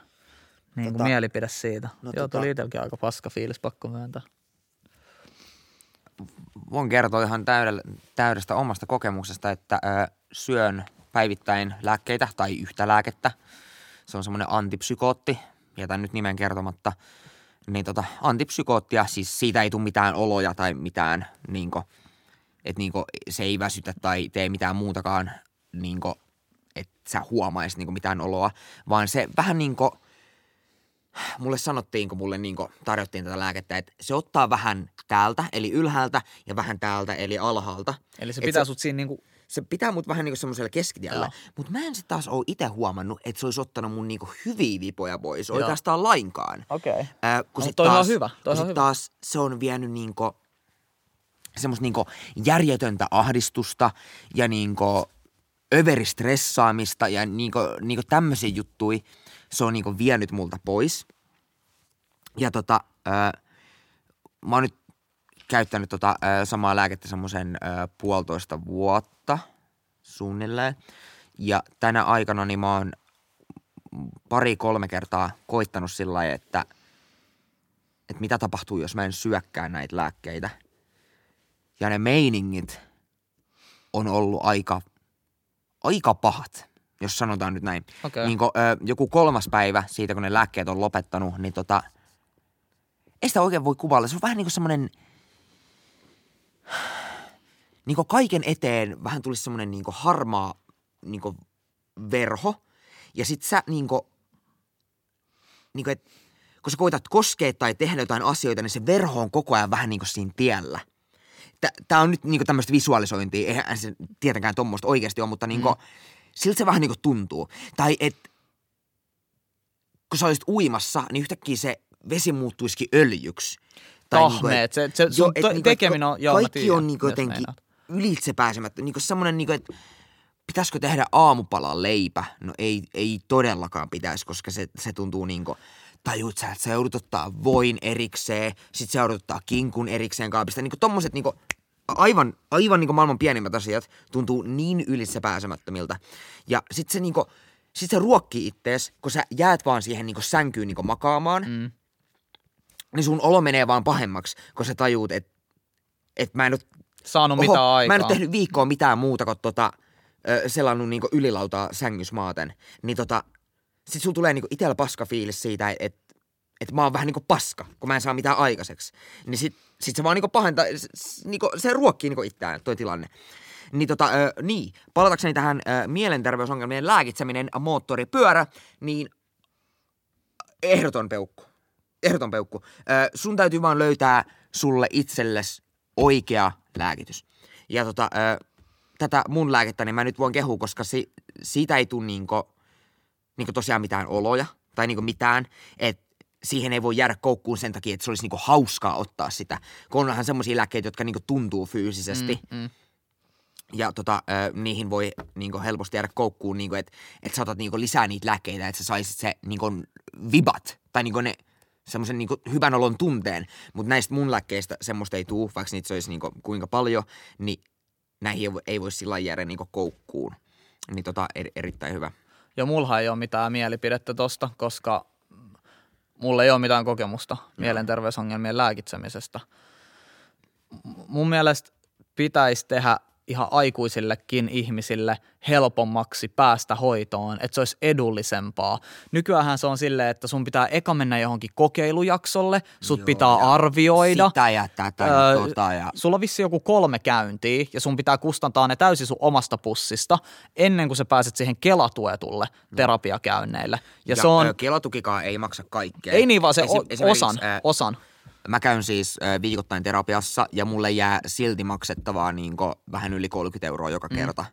Niin Tota- tota, mielipide siitä. no No, Joo, tota- tuli itselläkin aika paska fiilis, pakko myöntää. Voin kertoa ihan täydellä, täydestä omasta kokemuksesta, että ö, syön päivittäin lääkkeitä tai yhtä lääkettä. Se on semmoinen antipsykootti, jätän nyt nimen kertomatta. Niin tota, antipsykoottia, siis siitä ei tule mitään oloja tai mitään, niinko, että niinko, se ei väsytä tai tee mitään muutakaan, niinko, että sä huomaisit niinko mitään oloa, vaan se vähän niinko, mulle sanottiin, kun mulle niinku tarjottiin tätä lääkettä, että se ottaa vähän täältä, eli ylhäältä, ja vähän täältä, eli alhaalta. Eli se Et pitää se- sut siinä niinku, Se pitää mut vähän niinku semmoisella keskitiellä, mutta mä en sitten taas ole itse huomannut, että se olisi ottanut mun niinku hyviä vipoja pois, Joo. oikeastaan lainkaan. okei. Okay. Ää, kun No, sit toi on taas, hyvä, toi kun on hyvä. taas se on vienyt niinku semmoista niinku järjetöntä ahdistusta ja niinku överistressaamista ja niinku, niinku tämmöisiä juttui se on niinku vienyt multa pois. Ja tota, ää, mä oon nyt käyttänyt tota ää, samaa lääkettä semmoisen puolitoista vuotta suunnilleen. Ja tänä aikana niin mä oon pari-kolme kertaa koittanut sillä lailla, että, että mitä tapahtuu, jos mä en syökkää näitä lääkkeitä. Ja ne meiningit on ollut aika, aika pahat, jos sanotaan nyt näin. Okei. Niin kun, ö, joku kolmas päivä siitä, kun ne lääkkeet on lopettanut, niin tota, ei sitä oikein voi kuvailla. Se on vähän niin kuin semmoinen, niin kuin kaiken eteen vähän tulisi semmoinen niin harmaa niin kuin verho. Ja sit sä niin kuin, niin kuin, et, kun sä koitat koskea tai tehdä jotain asioita, niin se verho on koko ajan vähän niin kuin siinä tiellä. Tämä on nyt niin tämmöistä visualisointia, eihän se tietenkään tuommoista oikeasti ole, mutta niin kuin, mm. siltä se vähän niin kuin tuntuu. Tai et, kun sä olisit uimassa, niin yhtäkkiä se vesi muuttuisikin öljyksi. Tahmeet, se- se sun et to- niinku, tekeminen on- joo, Kaikki tiedän, on niinku jotenkin ylitse pääsemättä. Niinku semmoinen, niinku, että pitäisikö tehdä aamupala leipä? No ei, ei todellakaan pitäisi, koska se, se tuntuu niinku, tajuut sä, että sä joudut ottaa voin erikseen, sit sä joudut ottaa kinkun erikseen kaapista. Niinku tommoset niinku, aivan, aivan niinku maailman pienimmät asiat tuntuu niin ylitse pääsemättömiltä. Ja sit se niinku, sit se ruokkii ittees, kun sä jäät vaan siihen niinku sänkyyn niinku makaamaan, Mm. niin sun olo menee vaan pahemmaksi, kun sä tajuut, että et mä en oo Saanut Oho, aikaa. Mä en ole tehnyt viikkoa mitään muuta kuin tota, selannut niinku ylilautaa sängys maaten. Niin tota, sit sulla tulee niinku itellä paska fiilis siitä, että et, et mä oon vähän niinku paska, kun mä en saa mitään aikaiseksi. Niin sit, sit se vaan niinku pahentaa, niinku, se ruokkii niinku itseään toi tilanne. Niin tota, ö, niin, palatakseni tähän ö, mielenterveysongelmien lääkitseminen, moottoripyörä, niin ehdoton peukku. Ehdoton peukku. Ö, sun täytyy vaan löytää sulle itsellesi oikea lääkitys. Ja tota, ö, tätä mun lääkettä, niin mä nyt voin kehua, koska si, siitä ei tule niinku, niinku tosiaan mitään oloja tai niinku mitään, että siihen ei voi jäädä koukkuun sen takia, että se olisi niinku hauskaa ottaa sitä. Kun onhan semmoisia lääkkeitä, jotka niinku tuntuu fyysisesti. Mm, mm. Ja tota, ö, niihin voi niinku helposti jäädä koukkuun, niinku, että et sä otat niinku lisää niitä lääkkeitä, että sä saisit se niinku vibat tai niinku ne semmoisen niinku hyvän olon tunteen. Mutta näistä mun lääkkeistä semmoista ei tuu, vaikka niitä se olisi niinku kuinka paljon, niin näihin ei, voi- ei voi sillä jäädä niinku koukkuun. Niin tota, er, erittäin hyvä. Ja mulla ei ole mitään mielipidettä tosta, koska mulla ei ole mitään kokemusta mielenterveysongelmien lääkitsemisestä. Mun mielestä pitäisi tehdä ihan aikuisillekin ihmisille helpommaksi päästä hoitoon, että se olisi edullisempaa. Nykyään se on silleen, että sun pitää eka mennä johonkin kokeilujaksolle, sut Joo, pitää ja arvioida. Sitä ja tätä Öö, ja tota ja... Sulla on vissi joku kolme käyntiä ja sun pitää kustantaa ne täysin sun omasta pussista ennen kuin sä pääset siihen kelatuetulle terapiakäynneille. Ja, ja se on, Kelatukikaan ei maksa kaikkea. ei niin vaan se Esim- osan, ää, osan. Mä käyn siis viikoittain terapiassa ja mulle jää silti maksettavaa niinku vähän yli 30 euroa joka kerta.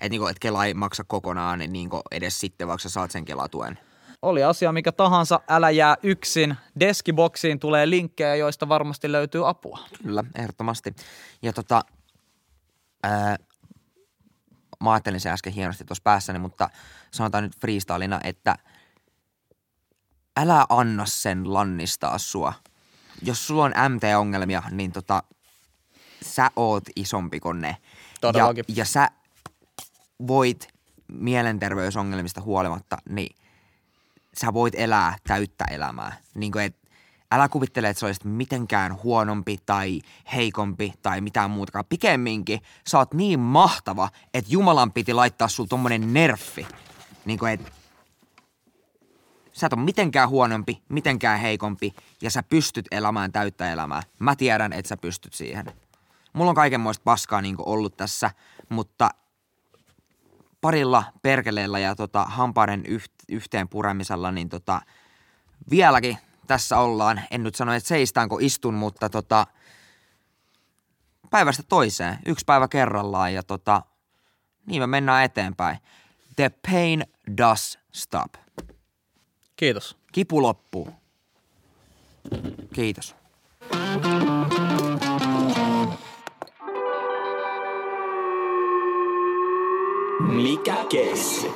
Et, niinku, et Kela ei maksa kokonaan niinku edes sitten, vaikka sä saat sen Kelatuen. Oli asia mikä tahansa, älä jää yksin. Deskiboksiin tulee linkkejä, joista varmasti löytyy apua. Kyllä, ehdottomasti. Ja tota, ää, mä ajattelin se äsken hienosti tuossa päässäni, mutta sanotaan nyt freestylina, että älä anna sen lannistaa sua. Jos sulla on MT-ongelmia, niin tota, sä oot isompi kuin ne. Todellakin. Ja, ja sä voit mielenterveysongelmista huolimatta, niin sä voit elää täyttä elämää. Niin kuin, et, älä kuvittele, että sä olisit mitenkään huonompi tai heikompi tai mitään muutakaan. Pikemminkin sä oot niin mahtava, että Jumalan piti laittaa sul tommonen nerfi. Niin kuin, et, sä et ole mitenkään huonompi, mitenkään heikompi ja sä pystyt elämään täyttä elämää. Mä tiedän, että sä pystyt siihen. Mulla on kaikenmoista paskaa niin ollut tässä, mutta parilla perkeleellä ja tota, hampaiden yht, yhteen puremisella, niin tota, vieläkin tässä ollaan. En nyt sano, että seistään kun istun, mutta tota, päivästä toiseen, yksi päivä kerrallaan ja tota, niin me mennään eteenpäin. The pain does stop. Kiitos. Kipu loppuu. Kiitos. Mikä keissi?